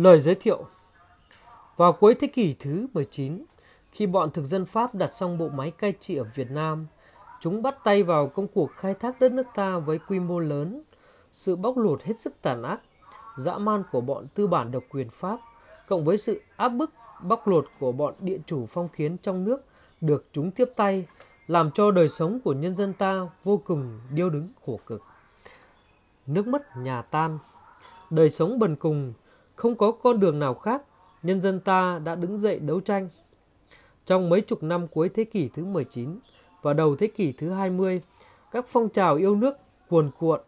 Lời giới thiệu Vào cuối thế kỷ thứ 19, khi bọn thực dân Pháp đặt xong bộ máy cai trị ở Việt Nam, chúng bắt tay vào công cuộc khai thác đất nước ta với quy mô lớn. Sự bóc lột hết sức tàn ác, dã man của bọn tư bản độc quyền Pháp, cộng với sự áp bức, bóc lột của bọn địa chủ phong kiến trong nước được chúng tiếp tay, làm cho đời sống của nhân dân ta vô cùng điêu đứng khổ cực. Nước mất nhà tan, đời sống bần cùng, không có con đường nào khác, nhân dân ta đã đứng dậy đấu tranh. Trong mấy chục năm cuối thế kỷ thứ 19 và đầu thế kỷ thứ 20, các phong trào yêu nước cuồn cuộn,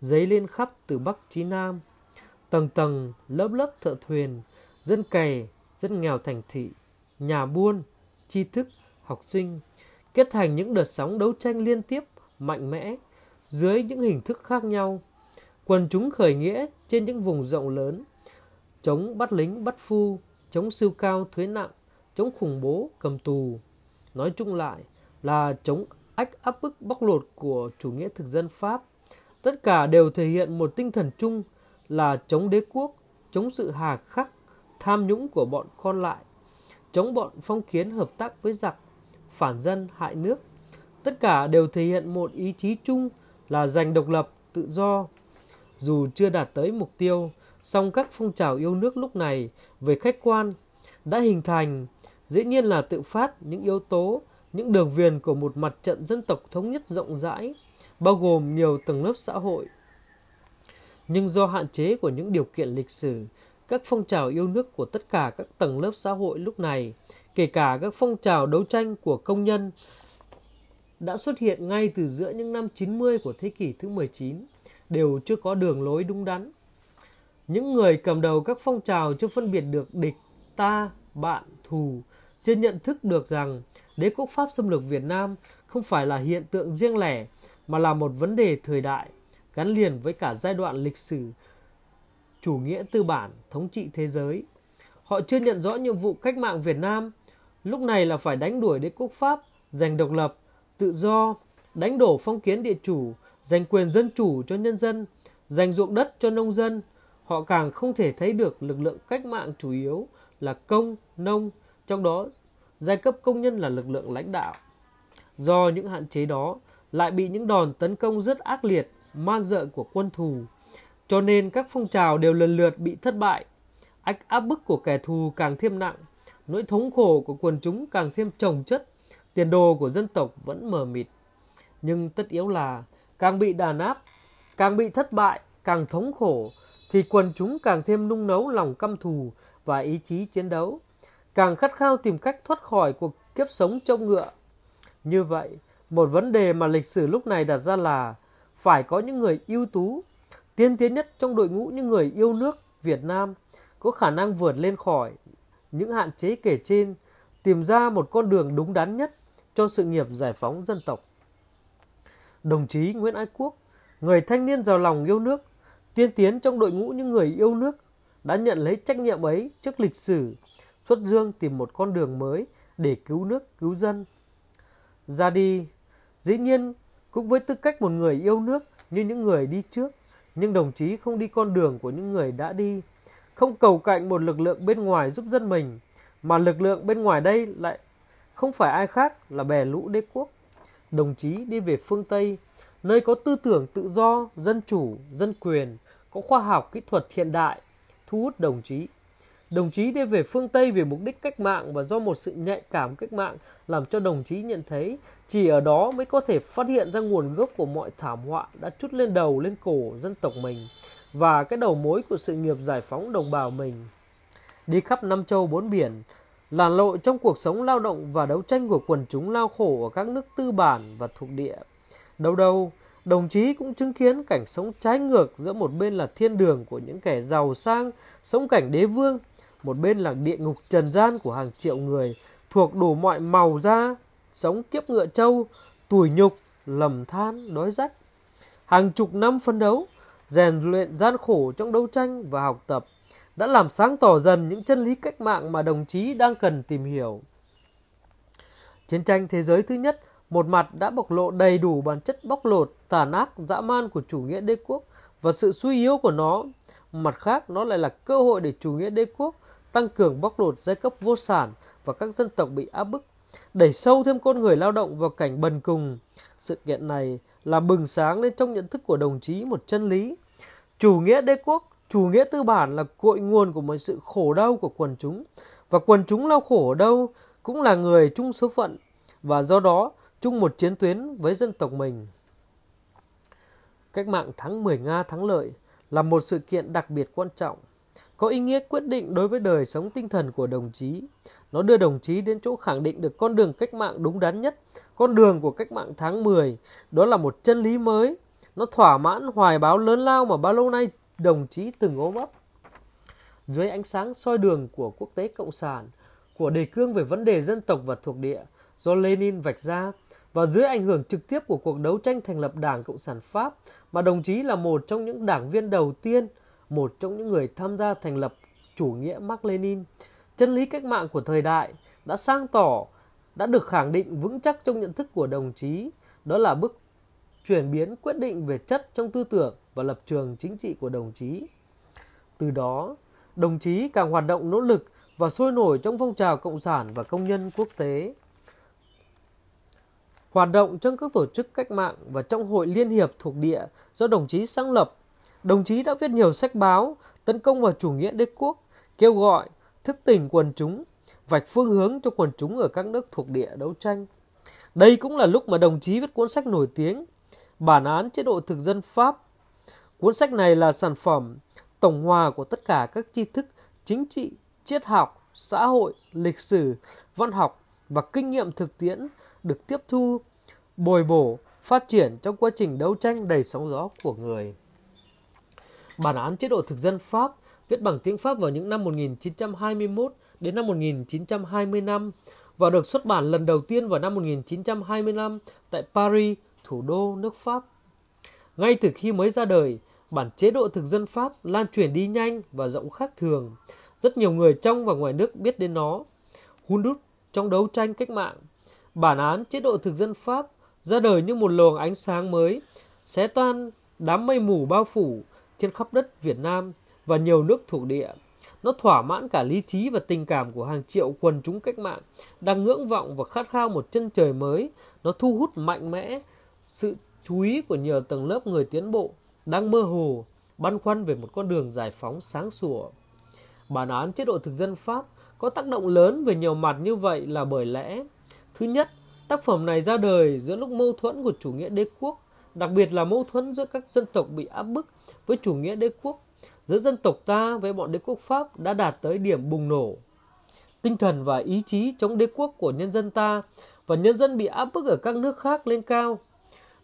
dấy lên khắp từ Bắc chí Nam. Tầng tầng, lớp lớp thợ thuyền, dân cày, dân nghèo thành thị, nhà buôn, tri thức, học sinh, kết thành những đợt sóng đấu tranh liên tiếp, mạnh mẽ, dưới những hình thức khác nhau. Quần chúng khởi nghĩa trên những vùng rộng lớn, chống bắt lính bắt phu, chống siêu cao thuế nặng, chống khủng bố cầm tù. Nói chung lại là chống ách áp bức bóc lột của chủ nghĩa thực dân Pháp. Tất cả đều thể hiện một tinh thần chung là chống đế quốc, chống sự hà khắc, tham nhũng của bọn con lại, chống bọn phong kiến hợp tác với giặc, phản dân hại nước. Tất cả đều thể hiện một ý chí chung là giành độc lập, tự do. Dù chưa đạt tới mục tiêu, song các phong trào yêu nước lúc này về khách quan đã hình thành. Dĩ nhiên là tự phát những yếu tố, những đường viền của một mặt trận dân tộc thống nhất rộng rãi, bao gồm nhiều tầng lớp xã hội. Nhưng do hạn chế của những điều kiện lịch sử, các phong trào yêu nước của tất cả các tầng lớp xã hội lúc này, kể cả các phong trào đấu tranh của công nhân, đã xuất hiện ngay từ giữa những năm 90 của thế kỷ thứ 19 đều chưa có đường lối đúng đắn những người cầm đầu các phong trào chưa phân biệt được địch, ta, bạn, thù, chưa nhận thức được rằng đế quốc Pháp xâm lược Việt Nam không phải là hiện tượng riêng lẻ mà là một vấn đề thời đại gắn liền với cả giai đoạn lịch sử chủ nghĩa tư bản thống trị thế giới. Họ chưa nhận rõ nhiệm vụ cách mạng Việt Nam lúc này là phải đánh đuổi đế quốc Pháp, giành độc lập, tự do, đánh đổ phong kiến địa chủ, giành quyền dân chủ cho nhân dân, giành ruộng đất cho nông dân, họ càng không thể thấy được lực lượng cách mạng chủ yếu là công, nông, trong đó giai cấp công nhân là lực lượng lãnh đạo. Do những hạn chế đó lại bị những đòn tấn công rất ác liệt, man dợ của quân thù, cho nên các phong trào đều lần lượt bị thất bại. Ách áp bức của kẻ thù càng thêm nặng, nỗi thống khổ của quần chúng càng thêm trồng chất, tiền đồ của dân tộc vẫn mờ mịt. Nhưng tất yếu là càng bị đàn áp, càng bị thất bại, càng thống khổ, thì quần chúng càng thêm nung nấu lòng căm thù và ý chí chiến đấu, càng khát khao tìm cách thoát khỏi cuộc kiếp sống trông ngựa. Như vậy, một vấn đề mà lịch sử lúc này đặt ra là phải có những người ưu tú, tiên tiến nhất trong đội ngũ những người yêu nước Việt Nam có khả năng vượt lên khỏi những hạn chế kể trên, tìm ra một con đường đúng đắn nhất cho sự nghiệp giải phóng dân tộc. Đồng chí Nguyễn Ái Quốc, người thanh niên giàu lòng yêu nước, tiên tiến trong đội ngũ những người yêu nước đã nhận lấy trách nhiệm ấy trước lịch sử, xuất dương tìm một con đường mới để cứu nước, cứu dân. Ra đi, dĩ nhiên cũng với tư cách một người yêu nước như những người đi trước, nhưng đồng chí không đi con đường của những người đã đi, không cầu cạnh một lực lượng bên ngoài giúp dân mình, mà lực lượng bên ngoài đây lại không phải ai khác là bè lũ đế quốc. Đồng chí đi về phương Tây, nơi có tư tưởng tự do, dân chủ, dân quyền, có khoa học kỹ thuật hiện đại, thu hút đồng chí. Đồng chí đi về phương Tây vì mục đích cách mạng và do một sự nhạy cảm cách mạng làm cho đồng chí nhận thấy chỉ ở đó mới có thể phát hiện ra nguồn gốc của mọi thảm họa đã chút lên đầu lên cổ dân tộc mình và cái đầu mối của sự nghiệp giải phóng đồng bào mình. Đi khắp năm châu bốn biển, làn lộ trong cuộc sống lao động và đấu tranh của quần chúng lao khổ ở các nước tư bản và thuộc địa. Đâu đâu, Đồng chí cũng chứng kiến cảnh sống trái ngược giữa một bên là thiên đường của những kẻ giàu sang, sống cảnh đế vương, một bên là địa ngục trần gian của hàng triệu người thuộc đủ mọi màu da, sống kiếp ngựa trâu, tủi nhục, lầm than, đói rách. Hàng chục năm phân đấu, rèn luyện gian khổ trong đấu tranh và học tập đã làm sáng tỏ dần những chân lý cách mạng mà đồng chí đang cần tìm hiểu. Chiến tranh thế giới thứ nhất một mặt đã bộc lộ đầy đủ bản chất bóc lột, tàn ác, dã man của chủ nghĩa đế quốc và sự suy yếu của nó, mặt khác nó lại là cơ hội để chủ nghĩa đế quốc tăng cường bóc lột giai cấp vô sản và các dân tộc bị áp bức, đẩy sâu thêm con người lao động vào cảnh bần cùng. Sự kiện này là bừng sáng lên trong nhận thức của đồng chí một chân lý. Chủ nghĩa đế quốc, chủ nghĩa tư bản là cội nguồn của mọi sự khổ đau của quần chúng. Và quần chúng lao khổ ở đâu cũng là người chung số phận và do đó chung một chiến tuyến với dân tộc mình. Cách mạng tháng 10 Nga thắng lợi là một sự kiện đặc biệt quan trọng, có ý nghĩa quyết định đối với đời sống tinh thần của đồng chí. Nó đưa đồng chí đến chỗ khẳng định được con đường cách mạng đúng đắn nhất, con đường của cách mạng tháng 10. Đó là một chân lý mới, nó thỏa mãn hoài báo lớn lao mà bao lâu nay đồng chí từng ôm ấp. Dưới ánh sáng soi đường của quốc tế cộng sản, của đề cương về vấn đề dân tộc và thuộc địa do Lenin vạch ra, và dưới ảnh hưởng trực tiếp của cuộc đấu tranh thành lập Đảng Cộng sản Pháp mà đồng chí là một trong những đảng viên đầu tiên, một trong những người tham gia thành lập chủ nghĩa Mark Lenin. Chân lý cách mạng của thời đại đã sang tỏ, đã được khẳng định vững chắc trong nhận thức của đồng chí. Đó là bước chuyển biến quyết định về chất trong tư tưởng và lập trường chính trị của đồng chí. Từ đó, đồng chí càng hoạt động nỗ lực và sôi nổi trong phong trào cộng sản và công nhân quốc tế. Hoạt động trong các tổ chức cách mạng và trong hội liên hiệp thuộc địa do đồng chí sáng lập, đồng chí đã viết nhiều sách báo tấn công vào chủ nghĩa đế quốc, kêu gọi, thức tỉnh quần chúng, vạch phương hướng cho quần chúng ở các nước thuộc địa đấu tranh. Đây cũng là lúc mà đồng chí viết cuốn sách nổi tiếng Bản án chế độ thực dân Pháp. Cuốn sách này là sản phẩm tổng hòa của tất cả các tri thức chính trị, triết học, xã hội, lịch sử, văn học và kinh nghiệm thực tiễn được tiếp thu, bồi bổ, phát triển trong quá trình đấu tranh đầy sóng gió của người. Bản án chế độ thực dân Pháp viết bằng tiếng Pháp vào những năm 1921 đến năm 1925 và được xuất bản lần đầu tiên vào năm 1925 tại Paris, thủ đô nước Pháp. Ngay từ khi mới ra đời, bản chế độ thực dân Pháp lan truyền đi nhanh và rộng khác thường. Rất nhiều người trong và ngoài nước biết đến nó. Hun đúc trong đấu tranh cách mạng Bản án chế độ thực dân Pháp ra đời như một luồng ánh sáng mới, xé tan đám mây mù bao phủ trên khắp đất Việt Nam và nhiều nước thuộc địa. Nó thỏa mãn cả lý trí và tình cảm của hàng triệu quần chúng cách mạng đang ngưỡng vọng và khát khao một chân trời mới. Nó thu hút mạnh mẽ sự chú ý của nhiều tầng lớp người tiến bộ đang mơ hồ, băn khoăn về một con đường giải phóng sáng sủa. Bản án chế độ thực dân Pháp có tác động lớn về nhiều mặt như vậy là bởi lẽ Thứ nhất, tác phẩm này ra đời giữa lúc mâu thuẫn của chủ nghĩa đế quốc, đặc biệt là mâu thuẫn giữa các dân tộc bị áp bức với chủ nghĩa đế quốc, giữa dân tộc ta với bọn đế quốc Pháp đã đạt tới điểm bùng nổ. Tinh thần và ý chí chống đế quốc của nhân dân ta và nhân dân bị áp bức ở các nước khác lên cao,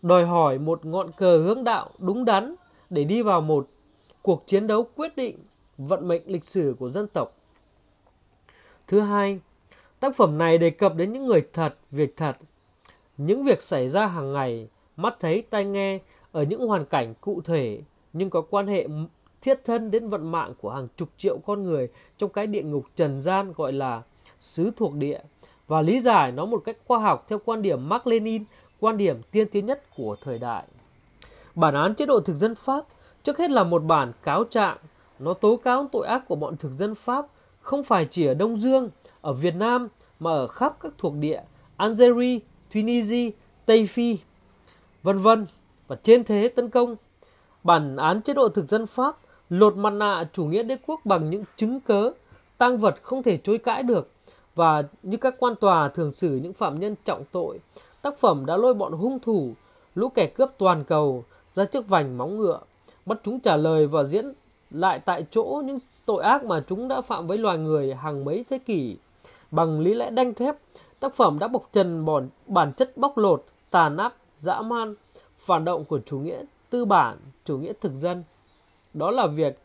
đòi hỏi một ngọn cờ hướng đạo đúng đắn để đi vào một cuộc chiến đấu quyết định vận mệnh lịch sử của dân tộc. Thứ hai, Tác phẩm này đề cập đến những người thật, việc thật, những việc xảy ra hàng ngày, mắt thấy, tai nghe ở những hoàn cảnh cụ thể nhưng có quan hệ thiết thân đến vận mạng của hàng chục triệu con người trong cái địa ngục trần gian gọi là xứ thuộc địa. Và lý giải nó một cách khoa học theo quan điểm Mark Lenin, quan điểm tiên tiến nhất của thời đại. Bản án chế độ thực dân Pháp trước hết là một bản cáo trạng, nó tố cáo tội ác của bọn thực dân Pháp không phải chỉ ở Đông Dương ở Việt Nam mà ở khắp các thuộc địa Algeria, Tunisia, Tây Phi, vân vân và trên thế tấn công. Bản án chế độ thực dân Pháp lột mặt nạ chủ nghĩa đế quốc bằng những chứng cớ, tang vật không thể chối cãi được và như các quan tòa thường xử những phạm nhân trọng tội. Tác phẩm đã lôi bọn hung thủ, lũ kẻ cướp toàn cầu ra trước vành móng ngựa, bắt chúng trả lời và diễn lại tại chỗ những tội ác mà chúng đã phạm với loài người hàng mấy thế kỷ. Bằng lý lẽ đanh thép, tác phẩm đã bộc trần bản, bản chất bóc lột, tàn ác, dã man, phản động của chủ nghĩa tư bản, chủ nghĩa thực dân. Đó là việc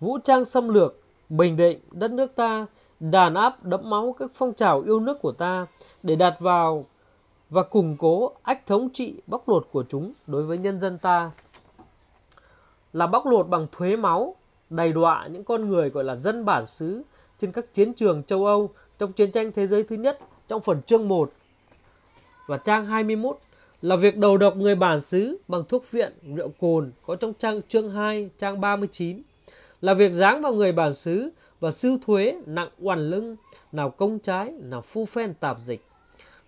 vũ trang xâm lược, bình định đất nước ta, đàn áp đẫm máu các phong trào yêu nước của ta để đạt vào và củng cố ách thống trị bóc lột của chúng đối với nhân dân ta. Là bóc lột bằng thuế máu, đầy đọa những con người gọi là dân bản xứ trên các chiến trường châu Âu trong chiến tranh thế giới thứ nhất trong phần chương 1 và trang 21 là việc đầu độc người bản xứ bằng thuốc viện, rượu cồn có trong trang chương 2, trang 39 là việc giáng vào người bản xứ và sưu thuế nặng oằn lưng, nào công trái, nào phu phen tạp dịch.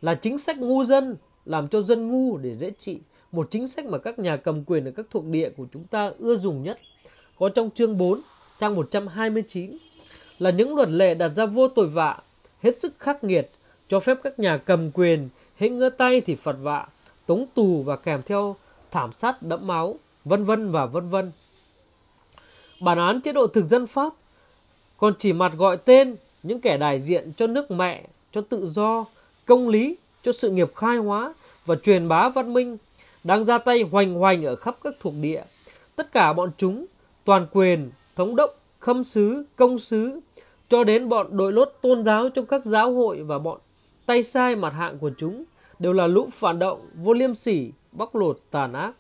Là chính sách ngu dân, làm cho dân ngu để dễ trị, một chính sách mà các nhà cầm quyền ở các thuộc địa của chúng ta ưa dùng nhất. Có trong chương 4, trang 129 là những luật lệ đặt ra vô tội vạ, hết sức khắc nghiệt, cho phép các nhà cầm quyền hễ ngơ tay thì phạt vạ, tống tù và kèm theo thảm sát đẫm máu, vân vân và vân vân. Bản án chế độ thực dân Pháp còn chỉ mặt gọi tên những kẻ đại diện cho nước mẹ, cho tự do, công lý, cho sự nghiệp khai hóa và truyền bá văn minh đang ra tay hoành hoành ở khắp các thuộc địa. Tất cả bọn chúng, toàn quyền, thống đốc, khâm sứ, công sứ, cho đến bọn đội lốt tôn giáo trong các giáo hội và bọn tay sai mặt hạng của chúng đều là lũ phản động, vô liêm sỉ, bóc lột tàn ác.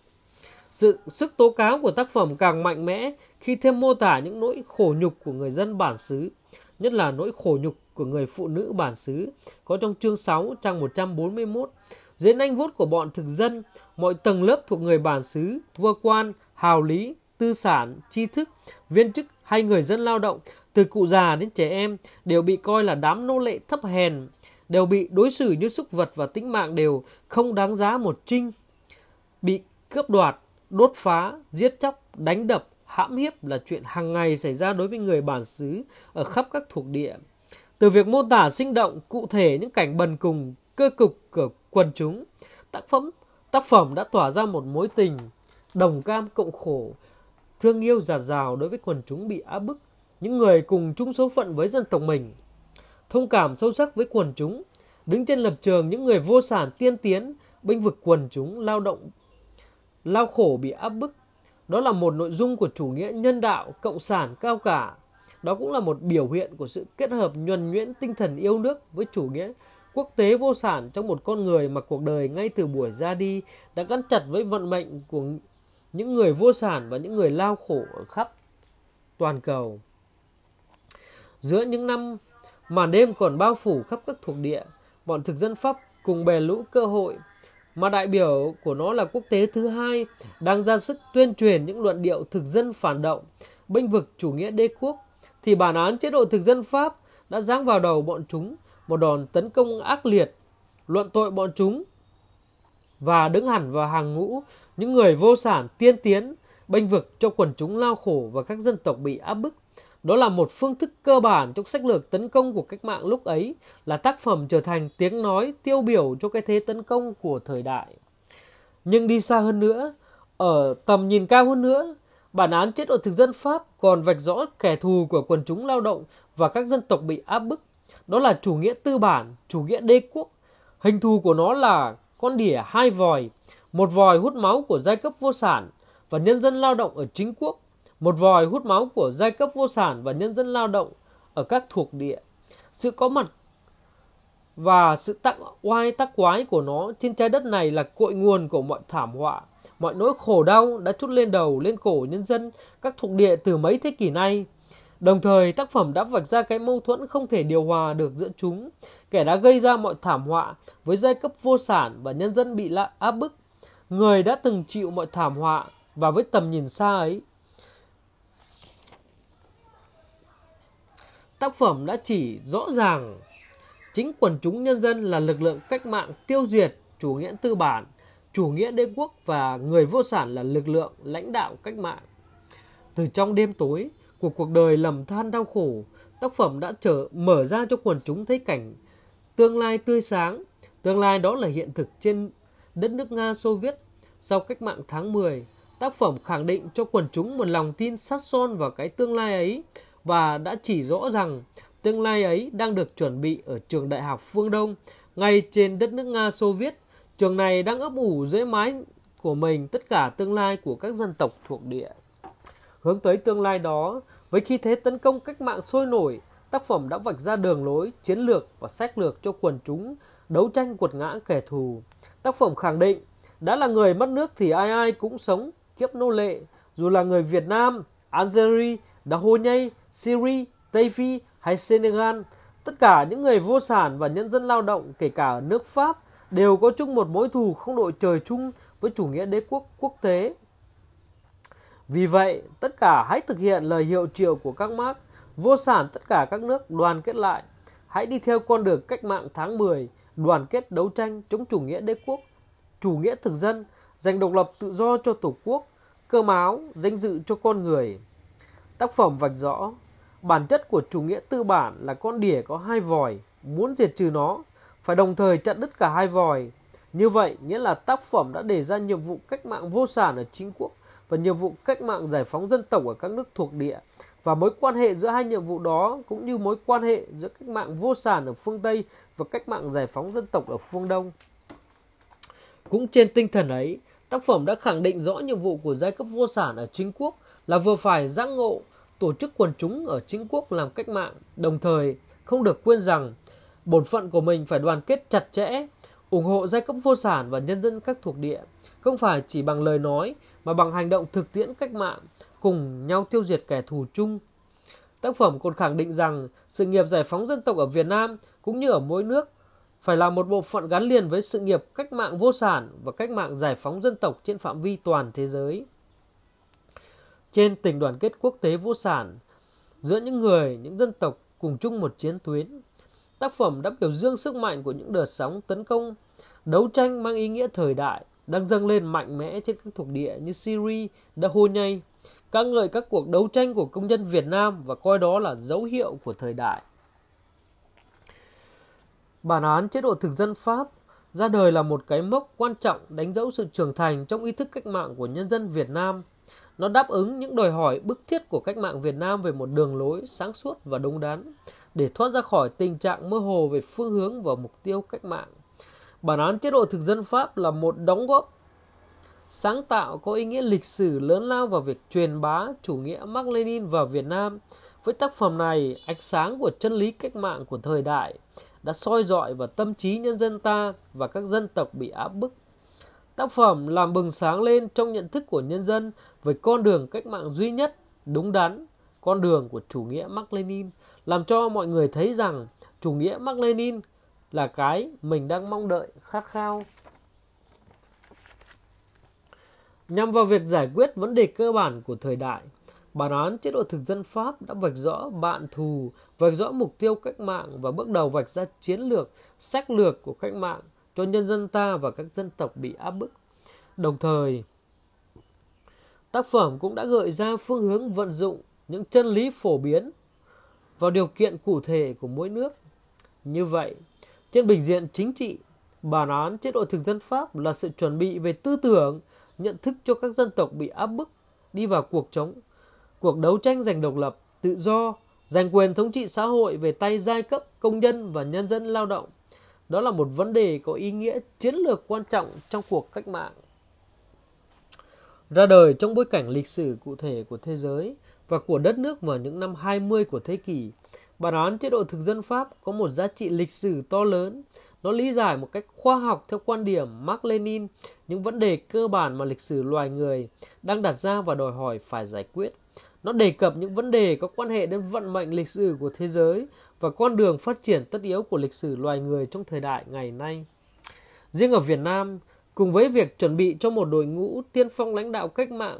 Sự sức tố cáo của tác phẩm càng mạnh mẽ khi thêm mô tả những nỗi khổ nhục của người dân bản xứ, nhất là nỗi khổ nhục của người phụ nữ bản xứ, có trong chương 6 trang 141. Dưới nanh vuốt của bọn thực dân, mọi tầng lớp thuộc người bản xứ, vua quan, hào lý, tư sản, tri thức, viên chức hay người dân lao động, từ cụ già đến trẻ em, đều bị coi là đám nô lệ thấp hèn, đều bị đối xử như súc vật và tính mạng đều không đáng giá một trinh. Bị cướp đoạt, đốt phá, giết chóc, đánh đập, hãm hiếp là chuyện hàng ngày xảy ra đối với người bản xứ ở khắp các thuộc địa. Từ việc mô tả sinh động cụ thể những cảnh bần cùng, cơ cục của quần chúng, tác phẩm tác phẩm đã tỏa ra một mối tình đồng cam cộng khổ, thương yêu giạt rào đối với quần chúng bị áp bức, những người cùng chung số phận với dân tộc mình. Thông cảm sâu sắc với quần chúng, đứng trên lập trường những người vô sản tiên tiến, binh vực quần chúng lao động lao khổ bị áp bức đó là một nội dung của chủ nghĩa nhân đạo cộng sản cao cả. Đó cũng là một biểu hiện của sự kết hợp nhuần nhuyễn tinh thần yêu nước với chủ nghĩa quốc tế vô sản trong một con người mà cuộc đời ngay từ buổi ra đi đã gắn chặt với vận mệnh của những người vô sản và những người lao khổ ở khắp toàn cầu. Giữa những năm màn đêm còn bao phủ khắp các thuộc địa, bọn thực dân Pháp cùng bè lũ cơ hội mà đại biểu của nó là quốc tế thứ hai đang ra sức tuyên truyền những luận điệu thực dân phản động, bênh vực chủ nghĩa đế quốc, thì bản án chế độ thực dân Pháp đã giáng vào đầu bọn chúng một đòn tấn công ác liệt, luận tội bọn chúng và đứng hẳn vào hàng ngũ những người vô sản tiên tiến, bênh vực cho quần chúng lao khổ và các dân tộc bị áp bức. Đó là một phương thức cơ bản trong sách lược tấn công của cách mạng lúc ấy, là tác phẩm trở thành tiếng nói tiêu biểu cho cái thế tấn công của thời đại. Nhưng đi xa hơn nữa, ở tầm nhìn cao hơn nữa, bản án chế độ thực dân Pháp còn vạch rõ kẻ thù của quần chúng lao động và các dân tộc bị áp bức. Đó là chủ nghĩa tư bản, chủ nghĩa đế quốc. Hình thù của nó là con đỉa hai vòi, một vòi hút máu của giai cấp vô sản và nhân dân lao động ở chính quốc một vòi hút máu của giai cấp vô sản và nhân dân lao động ở các thuộc địa. Sự có mặt và sự tắc oai tắc quái của nó trên trái đất này là cội nguồn của mọi thảm họa, mọi nỗi khổ đau đã trút lên đầu lên cổ nhân dân các thuộc địa từ mấy thế kỷ nay. Đồng thời, tác phẩm đã vạch ra cái mâu thuẫn không thể điều hòa được giữa chúng, kẻ đã gây ra mọi thảm họa với giai cấp vô sản và nhân dân bị áp bức, người đã từng chịu mọi thảm họa và với tầm nhìn xa ấy, Tác phẩm đã chỉ rõ ràng chính quần chúng nhân dân là lực lượng cách mạng tiêu diệt chủ nghĩa tư bản, chủ nghĩa đế quốc và người vô sản là lực lượng lãnh đạo cách mạng. Từ trong đêm tối của cuộc đời lầm than đau khổ, tác phẩm đã trở mở ra cho quần chúng thấy cảnh tương lai tươi sáng. Tương lai đó là hiện thực trên đất nước Nga Xô Viết sau cách mạng tháng 10. Tác phẩm khẳng định cho quần chúng một lòng tin sát son vào cái tương lai ấy và đã chỉ rõ rằng tương lai ấy đang được chuẩn bị ở trường đại học phương Đông, ngay trên đất nước Nga Xô Viết. Trường này đang ấp ủ dưới mái của mình tất cả tương lai của các dân tộc thuộc địa. Hướng tới tương lai đó, với khi thế tấn công cách mạng sôi nổi, tác phẩm đã vạch ra đường lối, chiến lược và sách lược cho quần chúng đấu tranh quật ngã kẻ thù. Tác phẩm khẳng định, đã là người mất nước thì ai ai cũng sống kiếp nô lệ, dù là người Việt Nam, Algeria, Dahomey, Syria, Tây Phi hay Senegal, tất cả những người vô sản và nhân dân lao động kể cả ở nước Pháp đều có chung một mối thù không đội trời chung với chủ nghĩa đế quốc quốc tế. Vì vậy, tất cả hãy thực hiện lời hiệu triệu của các Marx vô sản tất cả các nước đoàn kết lại. Hãy đi theo con đường cách mạng tháng 10, đoàn kết đấu tranh chống chủ nghĩa đế quốc, chủ nghĩa thực dân, giành độc lập tự do cho Tổ quốc, cơm áo, danh dự cho con người. Tác phẩm vạch rõ, bản chất của chủ nghĩa tư bản là con đỉa có hai vòi, muốn diệt trừ nó, phải đồng thời chặn đứt cả hai vòi. Như vậy, nghĩa là tác phẩm đã đề ra nhiệm vụ cách mạng vô sản ở chính quốc và nhiệm vụ cách mạng giải phóng dân tộc ở các nước thuộc địa và mối quan hệ giữa hai nhiệm vụ đó cũng như mối quan hệ giữa cách mạng vô sản ở phương Tây và cách mạng giải phóng dân tộc ở phương Đông. Cũng trên tinh thần ấy, tác phẩm đã khẳng định rõ nhiệm vụ của giai cấp vô sản ở chính quốc là vừa phải giác ngộ, tổ chức quần chúng ở chính quốc làm cách mạng, đồng thời không được quên rằng bổn phận của mình phải đoàn kết chặt chẽ, ủng hộ giai cấp vô sản và nhân dân các thuộc địa, không phải chỉ bằng lời nói mà bằng hành động thực tiễn cách mạng, cùng nhau tiêu diệt kẻ thù chung. Tác phẩm còn khẳng định rằng sự nghiệp giải phóng dân tộc ở Việt Nam cũng như ở mỗi nước phải là một bộ phận gắn liền với sự nghiệp cách mạng vô sản và cách mạng giải phóng dân tộc trên phạm vi toàn thế giới. Trên tình đoàn kết quốc tế vô sản, giữa những người, những dân tộc cùng chung một chiến tuyến, tác phẩm đã biểu dương sức mạnh của những đợt sóng tấn công, đấu tranh mang ý nghĩa thời đại, đang dâng lên mạnh mẽ trên các thuộc địa như Syria, Dahomey, ca ngợi các cuộc đấu tranh của công dân Việt Nam và coi đó là dấu hiệu của thời đại. Bản án chế độ thực dân Pháp ra đời là một cái mốc quan trọng đánh dấu sự trưởng thành trong ý thức cách mạng của nhân dân Việt Nam. Nó đáp ứng những đòi hỏi bức thiết của cách mạng Việt Nam về một đường lối sáng suốt và đúng đắn để thoát ra khỏi tình trạng mơ hồ về phương hướng và mục tiêu cách mạng. Bản án chế độ thực dân Pháp là một đóng góp sáng tạo có ý nghĩa lịch sử lớn lao vào việc truyền bá chủ nghĩa Mark Lenin vào Việt Nam. Với tác phẩm này, ánh sáng của chân lý cách mạng của thời đại đã soi dọi vào tâm trí nhân dân ta và các dân tộc bị áp bức. Tác phẩm làm bừng sáng lên trong nhận thức của nhân dân về con đường cách mạng duy nhất, đúng đắn, con đường của chủ nghĩa Mark Lenin, làm cho mọi người thấy rằng chủ nghĩa Mark Lenin là cái mình đang mong đợi khát khao. Nhằm vào việc giải quyết vấn đề cơ bản của thời đại, bản án chế độ thực dân Pháp đã vạch rõ bạn thù, vạch rõ mục tiêu cách mạng và bước đầu vạch ra chiến lược, sách lược của cách mạng cho nhân dân ta và các dân tộc bị áp bức. Đồng thời, tác phẩm cũng đã gợi ra phương hướng vận dụng những chân lý phổ biến vào điều kiện cụ thể của mỗi nước. Như vậy, trên bình diện chính trị, bản án chế độ thực dân Pháp là sự chuẩn bị về tư tưởng, nhận thức cho các dân tộc bị áp bức đi vào cuộc chống, cuộc đấu tranh giành độc lập, tự do, giành quyền thống trị xã hội về tay giai cấp, công nhân và nhân dân lao động. Đó là một vấn đề có ý nghĩa chiến lược quan trọng trong cuộc cách mạng. Ra đời trong bối cảnh lịch sử cụ thể của thế giới và của đất nước vào những năm 20 của thế kỷ, bản án chế độ thực dân Pháp có một giá trị lịch sử to lớn nó lý giải một cách khoa học theo quan điểm Mark Lenin những vấn đề cơ bản mà lịch sử loài người đang đặt ra và đòi hỏi phải giải quyết. Nó đề cập những vấn đề có quan hệ đến vận mệnh lịch sử của thế giới và con đường phát triển tất yếu của lịch sử loài người trong thời đại ngày nay. Riêng ở Việt Nam, cùng với việc chuẩn bị cho một đội ngũ tiên phong lãnh đạo cách mạng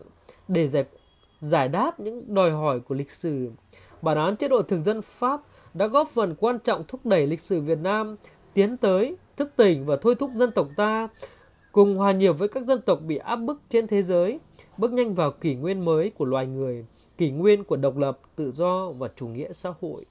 để giải, giải đáp những đòi hỏi của lịch sử, bản án chế độ thực dân Pháp đã góp phần quan trọng thúc đẩy lịch sử Việt Nam tiến tới, thức tỉnh và thôi thúc dân tộc ta cùng hòa nhiều với các dân tộc bị áp bức trên thế giới, bước nhanh vào kỷ nguyên mới của loài người, kỷ nguyên của độc lập, tự do và chủ nghĩa xã hội.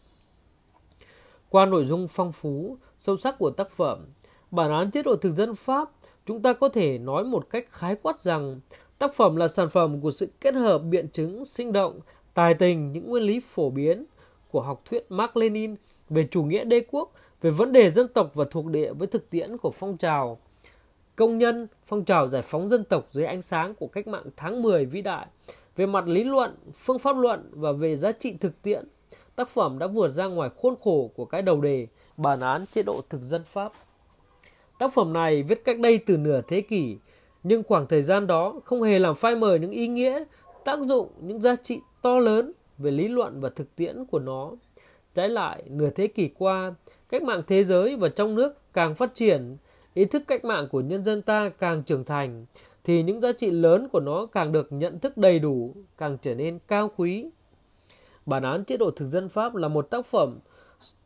Qua nội dung phong phú, sâu sắc của tác phẩm, bản án chế độ thực dân Pháp, chúng ta có thể nói một cách khái quát rằng tác phẩm là sản phẩm của sự kết hợp biện chứng sinh động, tài tình những nguyên lý phổ biến của học thuyết Mark Lenin về chủ nghĩa đế quốc về vấn đề dân tộc và thuộc địa với thực tiễn của phong trào công nhân, phong trào giải phóng dân tộc dưới ánh sáng của cách mạng tháng 10 vĩ đại. Về mặt lý luận, phương pháp luận và về giá trị thực tiễn, tác phẩm đã vượt ra ngoài khuôn khổ của cái đầu đề bản án chế độ thực dân Pháp. Tác phẩm này viết cách đây từ nửa thế kỷ, nhưng khoảng thời gian đó không hề làm phai mờ những ý nghĩa, tác dụng, những giá trị to lớn về lý luận và thực tiễn của nó. Trái lại, nửa thế kỷ qua, cách mạng thế giới và trong nước càng phát triển, ý thức cách mạng của nhân dân ta càng trưởng thành, thì những giá trị lớn của nó càng được nhận thức đầy đủ, càng trở nên cao quý. Bản án chế độ thực dân Pháp là một tác phẩm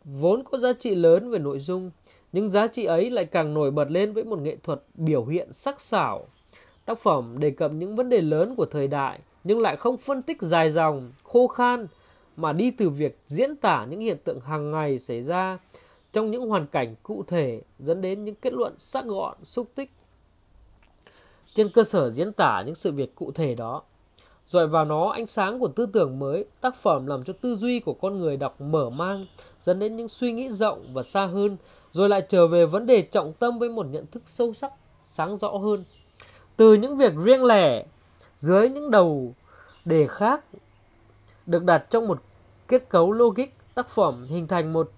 vốn có giá trị lớn về nội dung, nhưng giá trị ấy lại càng nổi bật lên với một nghệ thuật biểu hiện sắc sảo. Tác phẩm đề cập những vấn đề lớn của thời đại, nhưng lại không phân tích dài dòng, khô khan, mà đi từ việc diễn tả những hiện tượng hàng ngày xảy ra trong những hoàn cảnh cụ thể dẫn đến những kết luận sắc gọn, xúc tích. Trên cơ sở diễn tả những sự việc cụ thể đó, dọi vào nó ánh sáng của tư tưởng mới, tác phẩm làm cho tư duy của con người đọc mở mang, dẫn đến những suy nghĩ rộng và xa hơn, rồi lại trở về vấn đề trọng tâm với một nhận thức sâu sắc, sáng rõ hơn. Từ những việc riêng lẻ, dưới những đầu đề khác được đặt trong một kết cấu logic, tác phẩm hình thành một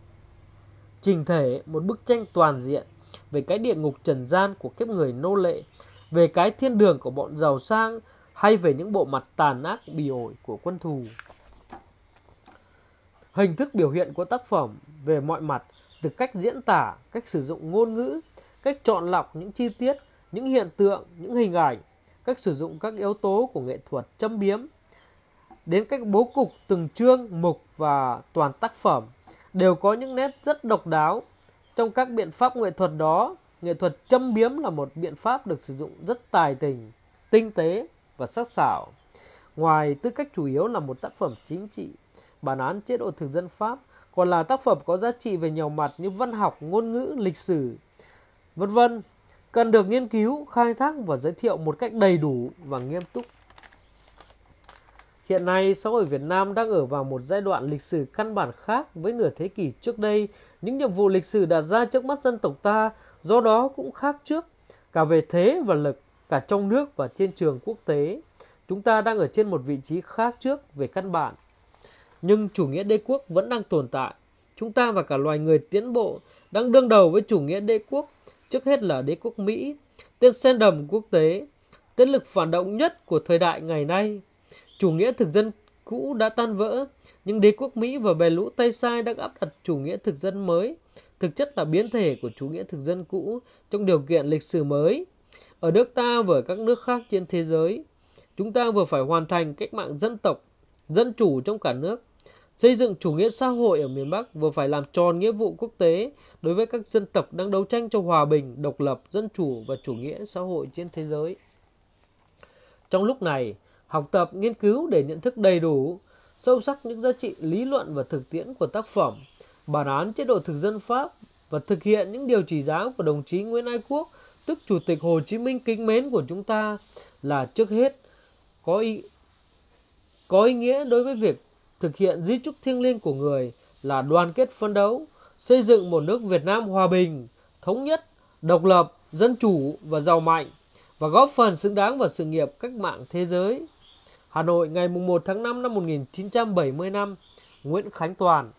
trình thể, một bức tranh toàn diện về cái địa ngục trần gian của kiếp người nô lệ, về cái thiên đường của bọn giàu sang hay về những bộ mặt tàn ác bì ổi của quân thù. Hình thức biểu hiện của tác phẩm về mọi mặt từ cách diễn tả, cách sử dụng ngôn ngữ, cách chọn lọc những chi tiết, những hiện tượng, những hình ảnh, cách sử dụng các yếu tố của nghệ thuật châm biếm, đến cách bố cục từng chương, mục và toàn tác phẩm đều có những nét rất độc đáo. Trong các biện pháp nghệ thuật đó, nghệ thuật châm biếm là một biện pháp được sử dụng rất tài tình, tinh tế và sắc sảo. Ngoài tư cách chủ yếu là một tác phẩm chính trị, bản án chế độ thực dân Pháp còn là tác phẩm có giá trị về nhiều mặt như văn học, ngôn ngữ, lịch sử, vân vân, cần được nghiên cứu, khai thác và giới thiệu một cách đầy đủ và nghiêm túc. Hiện nay, xã hội Việt Nam đang ở vào một giai đoạn lịch sử căn bản khác với nửa thế kỷ trước đây. Những nhiệm vụ lịch sử đặt ra trước mắt dân tộc ta do đó cũng khác trước, cả về thế và lực, cả trong nước và trên trường quốc tế. Chúng ta đang ở trên một vị trí khác trước về căn bản. Nhưng chủ nghĩa đế quốc vẫn đang tồn tại. Chúng ta và cả loài người tiến bộ đang đương đầu với chủ nghĩa đế quốc, trước hết là đế quốc Mỹ, tên sen đầm quốc tế, tên lực phản động nhất của thời đại ngày nay Chủ nghĩa thực dân cũ đã tan vỡ, nhưng đế quốc Mỹ và bè lũ tay sai đang áp đặt chủ nghĩa thực dân mới, thực chất là biến thể của chủ nghĩa thực dân cũ trong điều kiện lịch sử mới. Ở nước ta và các nước khác trên thế giới, chúng ta vừa phải hoàn thành cách mạng dân tộc, dân chủ trong cả nước, xây dựng chủ nghĩa xã hội ở miền Bắc vừa phải làm tròn nghĩa vụ quốc tế đối với các dân tộc đang đấu tranh cho hòa bình, độc lập, dân chủ và chủ nghĩa xã hội trên thế giới. Trong lúc này, học tập, nghiên cứu để nhận thức đầy đủ, sâu sắc những giá trị lý luận và thực tiễn của tác phẩm, bản án chế độ thực dân Pháp và thực hiện những điều chỉ giáo của đồng chí Nguyễn Ái Quốc, tức Chủ tịch Hồ Chí Minh kính mến của chúng ta là trước hết có ý, có ý nghĩa đối với việc thực hiện di trúc thiêng liêng của người là đoàn kết phấn đấu, xây dựng một nước Việt Nam hòa bình, thống nhất, độc lập, dân chủ và giàu mạnh và góp phần xứng đáng vào sự nghiệp cách mạng thế giới. Hà Nội ngày 1 tháng 5 năm 1975, Nguyễn Khánh Toàn